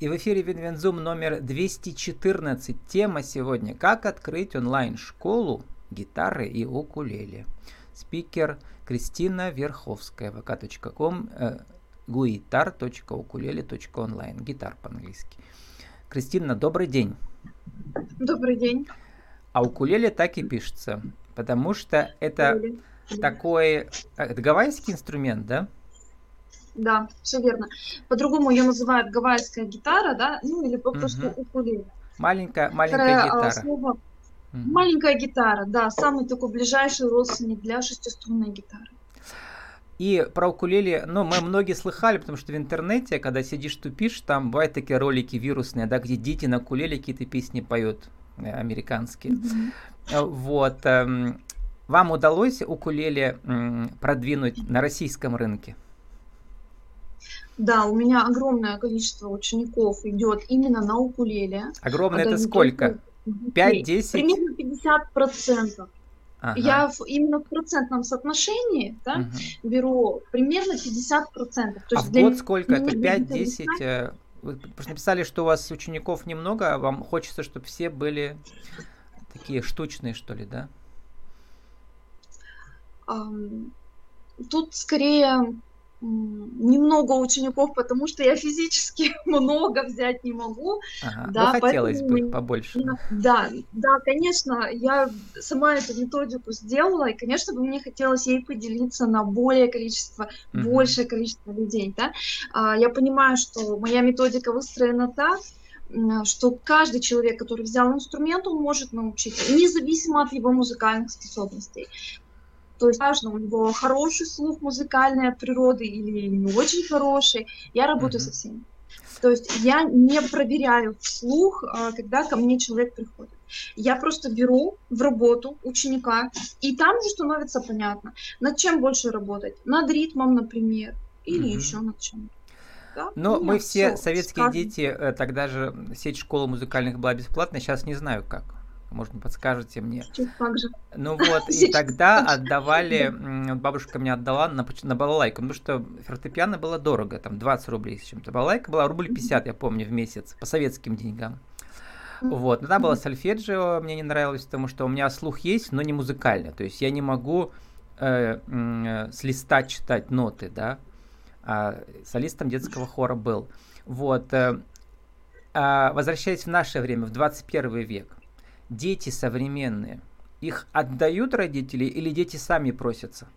И в эфире Винвензум номер 214. Тема сегодня «Как открыть онлайн-школу гитары и укулеле». Спикер Кристина Верховская, vk.com, э, guitar.ukulele.online, гитар по-английски. Кристина, добрый день. Добрый день. А укулеле так и пишется, потому что это такой э, это гавайский инструмент, да? Да, все верно. По-другому ее называют гавайская гитара, да, ну или попросту угу. укулеле. Маленькая, маленькая Второе, гитара. Слово, угу. Маленькая гитара, да, самый такой ближайший родственник для шестиструнной гитары. И про укулеле, ну, мы многие слыхали, потому что в интернете, когда сидишь, тупишь, там бывают такие ролики вирусные, да, где дети на укулеле какие-то песни поют э, американские. Mm-hmm. Вот. Эм, вам удалось укулеле продвинуть на российском рынке? Да, у меня огромное количество учеников идет именно на укулеле. Огромное это сколько? 5-10? Примерно 50 процентов. Ага. Я в, именно в процентном соотношении да, угу. беру примерно 50 процентов. А в год сколько? Это 5-10? Э, вы написали, что у вас учеников немного, а вам хочется, чтобы все были такие штучные, что ли, да? Тут скорее немного учеников, потому что я физически много взять не могу. Ага, да, ну, хотелось бы побольше. Да, да, конечно, я сама эту методику сделала, и, конечно, бы мне хотелось ей поделиться на более количество, угу. большее количество людей, да. А, я понимаю, что моя методика выстроена так, что каждый человек, который взял инструмент, он может научиться, независимо от его музыкальных способностей. То есть важно, у него хороший слух музыкальной от природы или не очень хороший. Я работаю mm-hmm. со всеми. То есть я не проверяю вслух, а, когда ко мне человек приходит. Я просто беру в работу ученика, и там же становится понятно, над чем больше работать. Над ритмом, например, или mm-hmm. еще над чем. Да? Но ну, мы все, все советские скажем. дети, э, тогда же сеть школы музыкальных была бесплатная, сейчас не знаю как. Может, подскажете мне. Ну вот, и тогда отдавали, бабушка мне отдала на, на балалайку, потому что фортепиано было дорого, там 20 рублей с чем-то. Балалайка была рубль 50, я помню, в месяц, по советским деньгам. Вот, но там было сольфеджио, мне не нравилось, потому что у меня слух есть, но не музыкальный. То есть я не могу э, э, с листа читать ноты, да. А солистом детского хора был. Вот. Э, э, возвращаясь в наше время, в 21 век, дети современные, их отдают родители или дети сами просятся?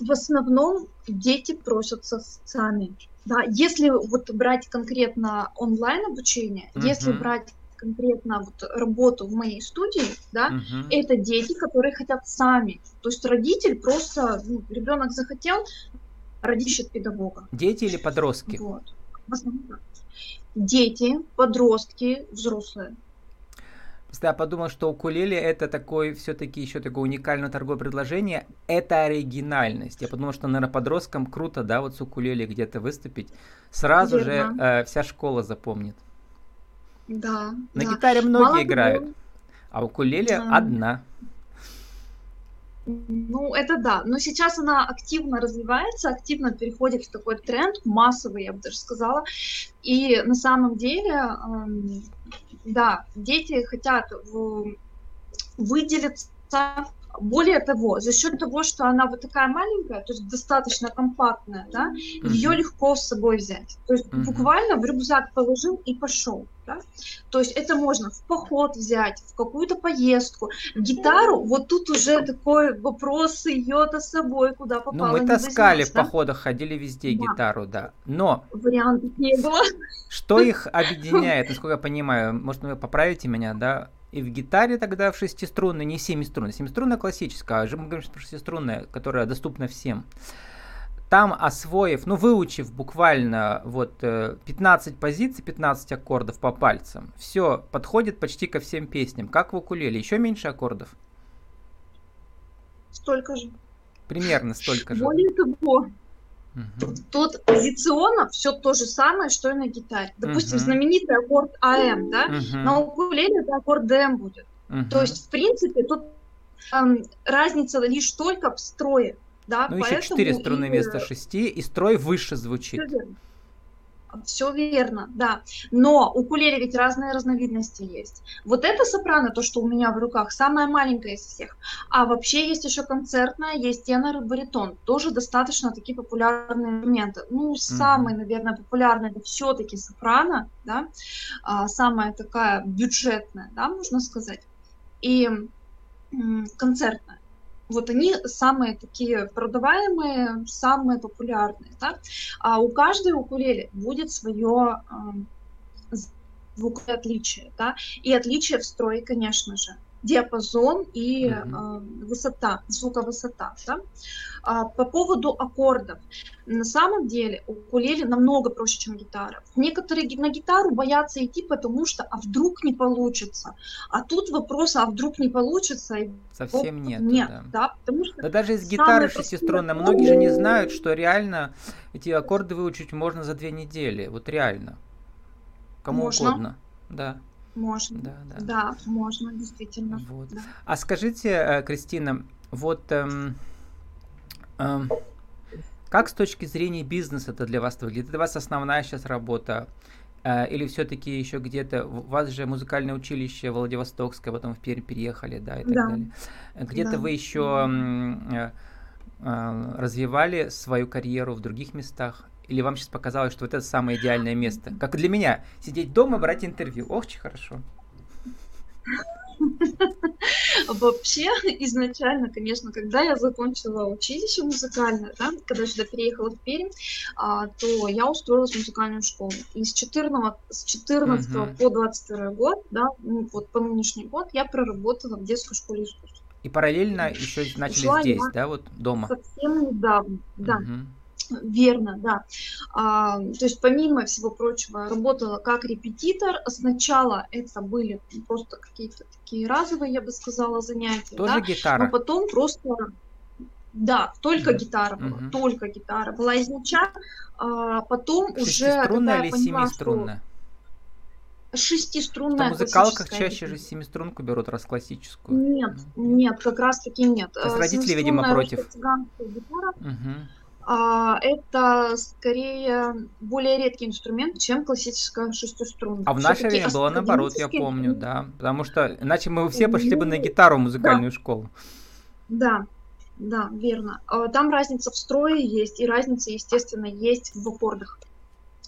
В основном дети просятся сами. Да, если вот брать конкретно онлайн обучение, uh-huh. если брать конкретно вот работу в моей студии, да, uh-huh. это дети, которые хотят сами. То есть родитель просто, ну, ребенок захотел, родитель педагога. Дети или подростки? Вот. В основном дети, подростки, взрослые. Я подумал, что укулеле это такой все-таки еще такое уникальное торговое предложение. Это оригинальность. Я подумал, что, наверное, подросткам круто, да, вот с укулеле где-то выступить. Сразу Верно. же э, вся школа запомнит. Да. На да. гитаре многие Мало играют, того... а укулеле да. одна. Ну, это да. Но сейчас она активно развивается, активно переходит в такой тренд, массовый, я бы даже сказала. И на самом деле, эм, да, дети хотят выделиться более того, за счет того, что она вот такая маленькая, то есть достаточно компактная, да, uh-huh. ее легко с собой взять. То есть uh-huh. буквально в рюкзак положил и пошел. Да? То есть это можно в поход взять, в какую-то поездку. Гитару, вот тут уже такой вопрос ее-то с собой, куда попало. Ну, мы таскали возьмешь, в да? походах, ходили везде да. гитару, да. Но... Вариантов не было. Что их объединяет, насколько я понимаю, может, вы поправите меня, да? И в гитаре тогда в шестиструнной, не семиструнной, семиструнная классическая, а же мы говорим, что шестиструнная, которая доступна всем. Там освоив, ну выучив буквально вот 15 э, позиций, 15 аккордов по пальцам, все подходит почти ко всем песням. Как в укулеле, еще меньше аккордов? Столько же. Примерно столько же. Более того, Угу. Тут позиционно все то же самое, что и на гитаре. Допустим, угу. знаменитый аккорд АМ, да, угу. на укулеле это аккорд ДМ будет. Угу. То есть, в принципе, тут эм, разница лишь только в строе. Да, ну, еще четыре струны и... вместо шести, и строй выше звучит. Все верно, да. Но укулеле ведь разные разновидности есть. Вот это сопрано, то, что у меня в руках, самая маленькая из всех. А вообще есть еще концертная, есть тенор и баритон. Тоже достаточно такие популярные инструменты. Ну, самый, наверное, популярный это все-таки сопрано, да, а, самая такая бюджетная, да, можно сказать. И концертная. Вот они самые такие продаваемые, самые популярные. Да? А у каждой укулеле будет свое э, звуковое отличие. Да? И отличие в строе, конечно же диапазон и mm-hmm. высота, звуковысота. Да? А, по поводу аккордов. На самом деле укулеле намного проще, чем гитара. Некоторые на гитару боятся идти, потому что а вдруг не получится. А тут вопрос, а вдруг не получится? Совсем нет. Нет, да. да потому что да даже из гитары шестиструнной многие же не знают, что реально эти аккорды выучить можно за две недели. Вот реально. Кому можно. угодно. Да. Можно. Да, да. да можно, действительно. Вот. Да. А скажите, э, Кристина, вот эм, эм, как с точки зрения бизнеса это для вас выглядит? Это для вас основная сейчас работа? Э, или все-таки еще где-то, у вас же музыкальное училище Владивостокское, потом в Пермь переехали, да, и так да. далее. Где-то да. вы еще э, э, развивали свою карьеру в других местах? Или вам сейчас показалось, что вот это самое идеальное место? Как для меня, сидеть дома, брать интервью. Ох, че хорошо. Вообще, изначально, конечно, когда я закончила училище музыкальное, да, когда сюда переехала в Пермь, а, то я устроилась в музыкальную школу. И с 14, с 14 uh-huh. по 22 год, да, ну, вот по нынешний год, я проработала в детской школе искусств. И параллельно еще начали Ушла здесь, да, вот дома? Совсем недавно, да. Uh-huh. Верно, да. А, то есть помимо всего прочего работала как репетитор. Сначала это были просто какие-то такие разовые, я бы сказала, занятия. Тоже да? гитара? Но потом просто да, только гитара была, угу. только гитара была изначально, а потом уже... Струнная или семиструнная? Шестиструнная. В музыкалках чаще же семиструнку берут, раз классическую. Нет, нет, как раз таки нет. То есть родители, видимо, против. Гитара, а, это скорее более редкий инструмент, чем классическая шестиструнная. А в наше время было наоборот, я помню, да. Потому что иначе мы все пошли бы на гитару в музыкальную да. школу. Да, да, верно. А, там разница в строе есть, и разница, естественно, есть в аккордах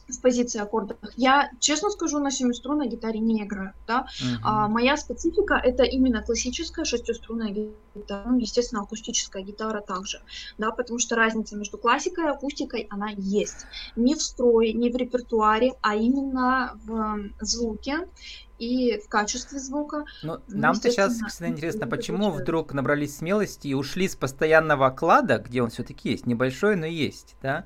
в позиции аккордов. Я, честно скажу, на семиструнной гитаре не играю. Да? Uh-huh. А, моя специфика это именно классическая шестиструнная гитара, ну, естественно, акустическая гитара также, да, потому что разница между классикой и акустикой, она есть. Не в строе, не в репертуаре, а именно в звуке и в качестве звука. Ну, нам-то сейчас всегда интересно, почему вдруг набрались смелости и ушли с постоянного оклада, где он все-таки есть, небольшой, но есть, да,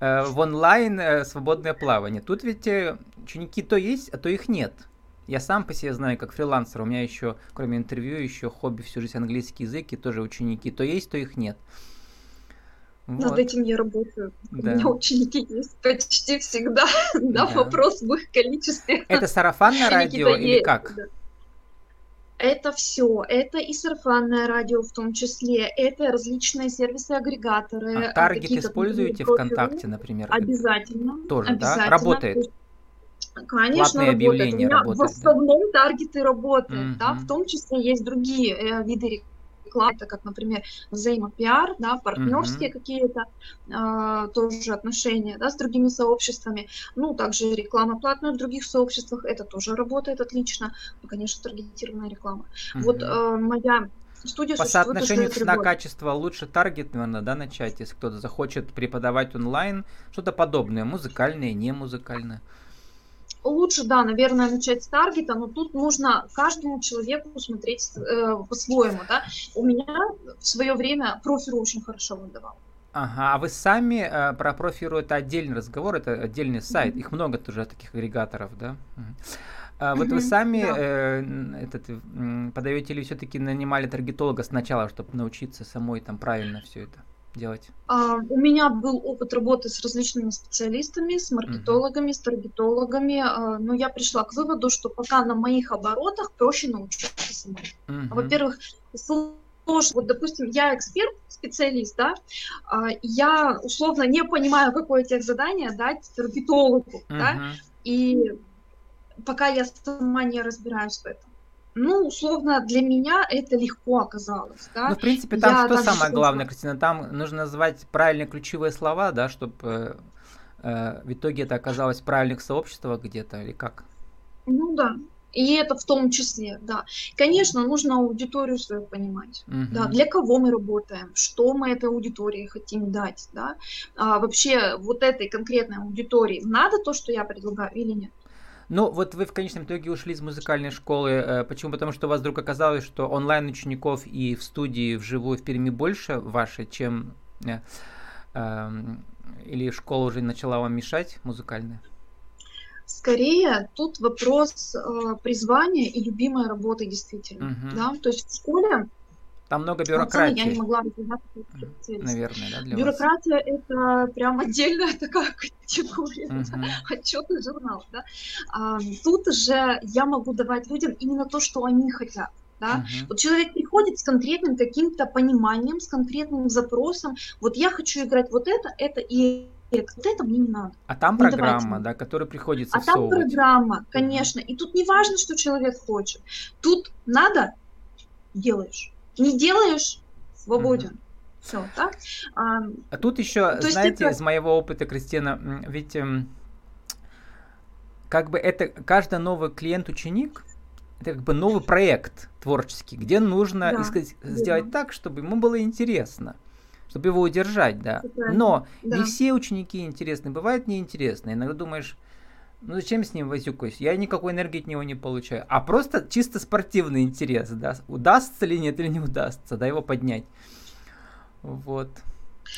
в онлайн э, свободное плавание. Тут ведь э, ученики то есть, а то их нет. Я сам по себе знаю, как фрилансер. У меня еще, кроме интервью, еще хобби всю жизнь английский язык, и тоже ученики. То есть, то их нет. Вот. Над этим я работаю. Да. У меня ученики есть почти всегда. да, да, вопрос в их количестве. Это сарафанное радио или как? Да. Это все. Это и сарафанное радио в том числе, это различные сервисы-агрегаторы. А таргет используете ВКонтакте, например? Обязательно. Тоже, обязательно. да? Работает? Конечно, Платные работает. У меня работают, в основном да? таргеты работают, mm-hmm. да, в том числе есть другие э, виды рекламы, это как, например, взаимопиар, да, партнерские mm-hmm. какие-то э, тоже отношения, да, с другими сообществами. Ну, также реклама платная в других сообществах, это тоже работает отлично. Ну, конечно, таргетированная реклама. Mm-hmm. Вот э, моя студия По соотношению цена-качество лучше таргет, наверное, да, начать, если кто-то захочет преподавать онлайн, что-то подобное, музыкальное, не музыкальное лучше, да, наверное, начать с таргета, но тут нужно каждому человеку смотреть э, по-своему, да. У меня в свое время профиру очень хорошо выдавал. Ага, а вы сами э, про профиру это отдельный разговор, это отдельный сайт, mm-hmm. их много тоже таких агрегаторов, да? Mm-hmm. А вот mm-hmm, вы сами да. э, этот, подаете или все-таки нанимали таргетолога сначала, чтобы научиться самой там правильно все это? Делать? А, у меня был опыт работы с различными специалистами, с маркетологами, uh-huh. с таргетологами, а, но я пришла к выводу, что пока на моих оборотах проще научиться самой. Uh-huh. Во-первых, что, вот, допустим, я эксперт, специалист, да, а, я условно не понимаю, какое тех задание дать таргетологу, uh-huh. да, и пока я сама не разбираюсь в этом. Ну, условно, для меня это легко оказалось. Да? Ну, в принципе, там я что самое главное, Кристина? Там нужно называть правильные ключевые слова, да, чтобы э, э, в итоге это оказалось в правильных сообществах где-то, или как? Ну да, и это в том числе, да. Конечно, нужно аудиторию свою понимать, угу. да, для кого мы работаем, что мы этой аудитории хотим дать, да. А, вообще вот этой конкретной аудитории надо то, что я предлагаю или нет? Ну, вот вы в конечном итоге ушли из музыкальной школы. Э, почему? Потому что у вас вдруг оказалось, что онлайн учеников и в студии вживую в Перми больше ваши, чем... Э, э, или школа уже начала вам мешать музыкальная? Скорее, тут вопрос э, призвания и любимой работы действительно. Угу. Да? То есть в школе там много бюрократии. Я не могла Наверное, да, для Бюрократия вас. это прям отдельная такая категория. Uh-huh. Отчетный журнал. Да? А, тут же я могу давать людям именно то, что они хотят. Да? Uh-huh. Вот человек приходит с конкретным каким-то пониманием, с конкретным запросом. Вот я хочу играть вот это, это и это. Вот это мне не надо. А там не программа, да, которая приходится А там программа, конечно. И тут не важно, что человек хочет. Тут надо, делаешь не делаешь, свободен. Mm-hmm. Все, так? А, а тут еще, знаете, это... из моего опыта, Кристина, ведь эм, как бы это каждый новый клиент-ученик, это как бы новый проект творческий, где нужно да, искать, сделать да. так, чтобы ему было интересно, чтобы его удержать, да. Но да. не все ученики интересны, бывают неинтересные. Иногда думаешь, ну зачем с ним возюкаюсь? Я никакой энергии от него не получаю. А просто чисто спортивный интерес, да? Удастся ли нет или не удастся, да, его поднять. Вот.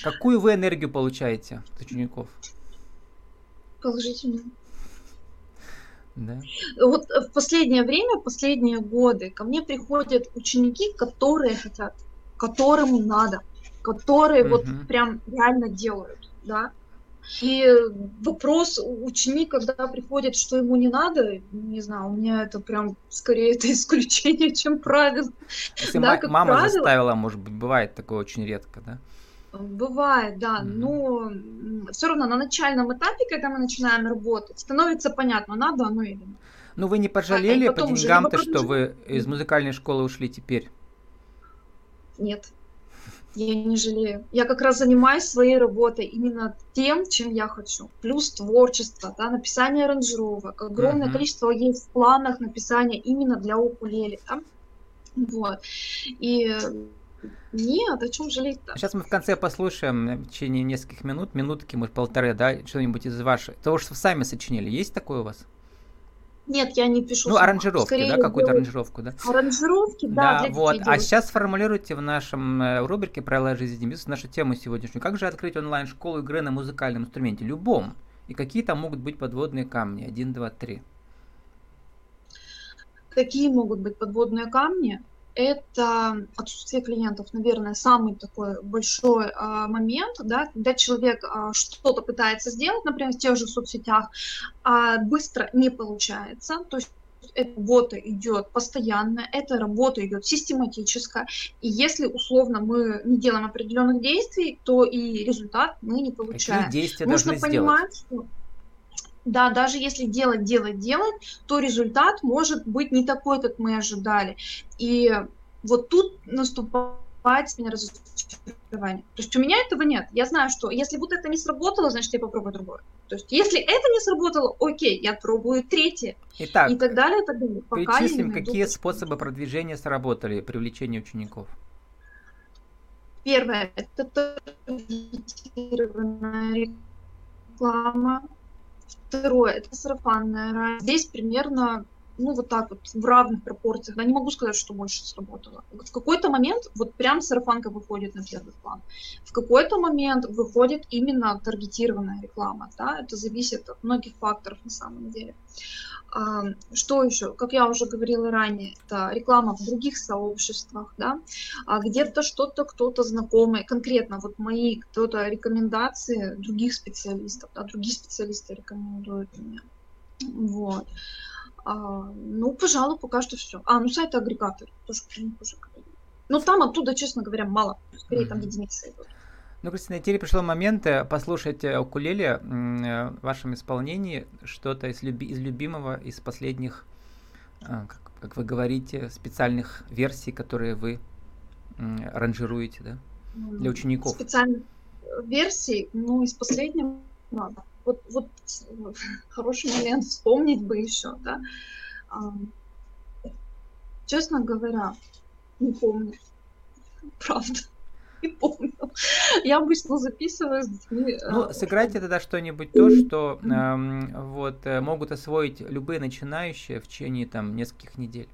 Какую вы энергию получаете от учеников? Положительную. Да. Вот в последнее время, последние годы ко мне приходят ученики, которые хотят, которым надо, которые угу. вот прям реально делают, да. И вопрос ученик, когда приходит, что ему не надо, не знаю, у меня это прям скорее это исключение, чем правило. Если да, ма- мама правило, заставила, может быть, бывает такое очень редко, да? Бывает, да, mm-hmm. но все равно на начальном этапе, когда мы начинаем работать, становится понятно, надо оно или нет. Ну вы не пожалели а, по деньгам-то, что вы из музыкальной школы ушли теперь? Нет. Я не жалею. Я как раз занимаюсь своей работой именно тем, чем я хочу. Плюс творчество, да, написание аранжировок. Огромное uh-huh. количество есть в планах написания именно для укулеле. Да? Вот. И нет, о чем жалеть-то? Сейчас мы в конце послушаем в течение нескольких минут, минутки, может, полторы, да, что-нибудь из вашего. Того, что вы сами сочинили. Есть такое у вас? Нет, я не пишу. Ну, сама. аранжировки, Скорее да, какую-то аранжировку, да? Аранжировки, да. Да, вот. А сейчас сформулируйте в нашем э, рубрике «Правила жизни бизнеса» нашу тему сегодняшнюю. Как же открыть онлайн-школу игры на музыкальном инструменте, любом? И какие там могут быть подводные камни? Один, два, три. Какие могут быть подводные камни? Это отсутствие клиентов, наверное, самый такой большой а, момент, да, когда человек а, что-то пытается сделать, например, в тех же соцсетях, а быстро не получается, то есть эта работа идет постоянно, эта работа идет систематическая, и если условно мы не делаем определенных действий, то и результат мы не получаем. Какие действия Нужно понимать, сделать? что да, даже если делать, делать, делать, то результат может быть не такой, как мы ожидали. И вот тут наступает разочарование. То есть у меня этого нет. Я знаю, что если вот это не сработало, значит, я попробую другое. То есть если это не сработало, окей, я пробую третье. Итак, и так далее, и так далее. Пока перечислим, какие способы продвижения сработали, привлечения учеников. Первое – это таргетированная реклама. Второе – это сарафанная радио. Здесь примерно ну, вот так вот, в равных пропорциях. Я не могу сказать, что больше сработало. В какой-то момент вот прям сарафанка выходит на первый план. В какой-то момент выходит именно таргетированная реклама. Да? Это зависит от многих факторов на самом деле. Что еще? Как я уже говорила ранее, это реклама в других сообществах, да, а где-то что-то кто-то знакомый, конкретно вот мои кто-то рекомендации других специалистов, да, другие специалисты рекомендуют меня. Вот. А, ну, пожалуй, пока что все. А, ну сайт агрегатор тоже про них уже говорили. Но там оттуда, честно говоря, мало. Скорее, там единицы идут. Ну, Кристина, теперь пришел момент э, послушать э, укулеле в вашем исполнении что-то из, люби, из любимого, из последних, как, как вы говорите, специальных версий, которые вы аранжируете, да, для учеников. Специальных версий, ну, из последнего. Вот, вот хороший момент вспомнить бы еще, да. Честно говоря, не помню. Правда. Не помню. Я обычно записываю с детьми. Ну, э, сыграйте тогда что-нибудь то, что э, вот э, могут освоить любые начинающие в течение там нескольких недель.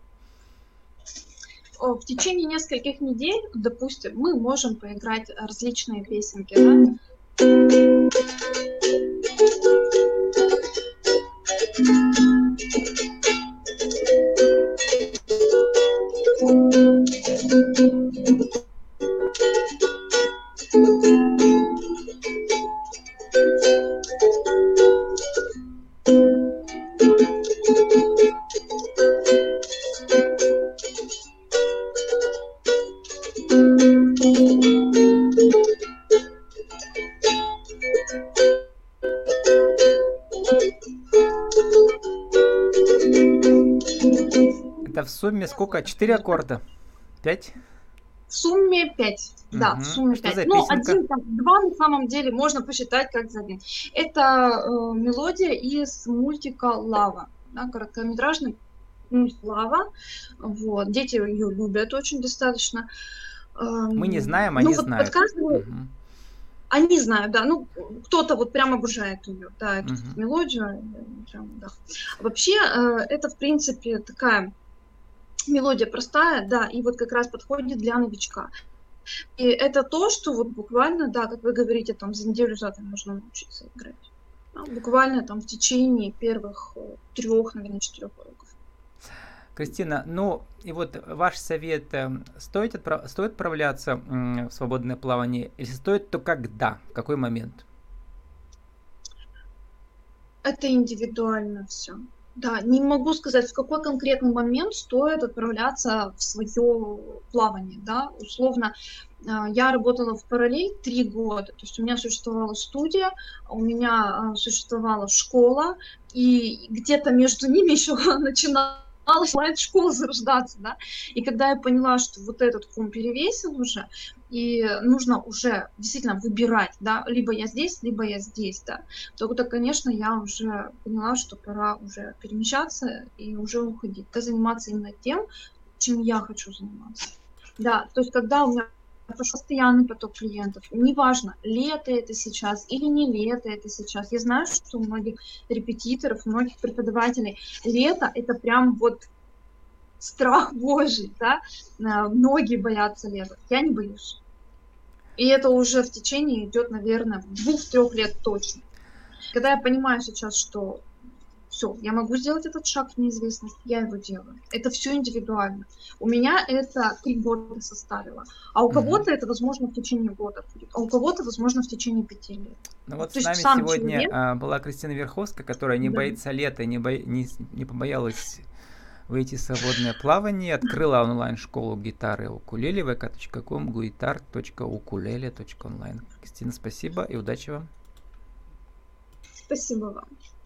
В течение нескольких недель, допустим, мы можем поиграть различные песенки, да? сумме сколько? Четыре аккорда? Пять? В сумме пять. Да, угу. в сумме пять. Ну, один, там, два на самом деле можно посчитать как за один. Это э, мелодия из мультика Лава. Да, короткометражный мультик Лава. Вот. Дети ее любят очень достаточно. Мы не знаем, они ну, вот знают. Подсказываю, угу. Они знают, да. Ну, кто-то вот прям обожает ее, да, эту uh мелодию. Прям, да. Вообще, э, это, в принципе, такая мелодия простая, да, и вот как раз подходит для новичка. И это то, что вот буквально, да, как вы говорите, там за неделю за можно научиться играть. Да, буквально там в течение первых э, трех, наверное, четырех уроков. Кристина, ну и вот ваш совет, э, стоит, отправ... стоит отправляться в свободное плавание, если стоит, то когда, в какой момент? Это индивидуально все. Да, не могу сказать, в какой конкретный момент стоит отправляться в свое плавание, да, условно. А, я работала в параллель три года, то есть у меня существовала студия, у меня а, существовала школа, и где-то между ними еще начинала начинает школа зарождаться, да, и когда я поняла, что вот этот ком перевесил уже, и нужно уже действительно выбирать, да, либо я здесь, либо я здесь, да, то, то конечно, я уже поняла, что пора уже перемещаться и уже уходить, да, заниматься именно тем, чем я хочу заниматься. Да, то есть когда у меня постоянный поток клиентов. Неважно, лето это сейчас или не лето это сейчас. Я знаю, что у многих репетиторов, у многих преподавателей лето это прям вот страх Божий, да, э, многие боятся лета, я не боюсь. И это уже в течение идет, наверное, двух-трех лет точно. Когда я понимаю сейчас, что все, я могу сделать этот шаг в неизвестность, я его делаю. Это все индивидуально. У меня это три года составило, а у кого-то mm-hmm. это, возможно, в течение года будет, а у кого-то, возможно, в течение пяти лет. Ну вот То с нами сегодня человек... А, была Кристина Верховская, которая не да. боится лета, не, бо... не, не побоялась выйти в свободное плавание, открыла онлайн-школу гитары укулеле vk.com guitar.ukulele.online. Кристина, спасибо и удачи вам. Спасибо вам.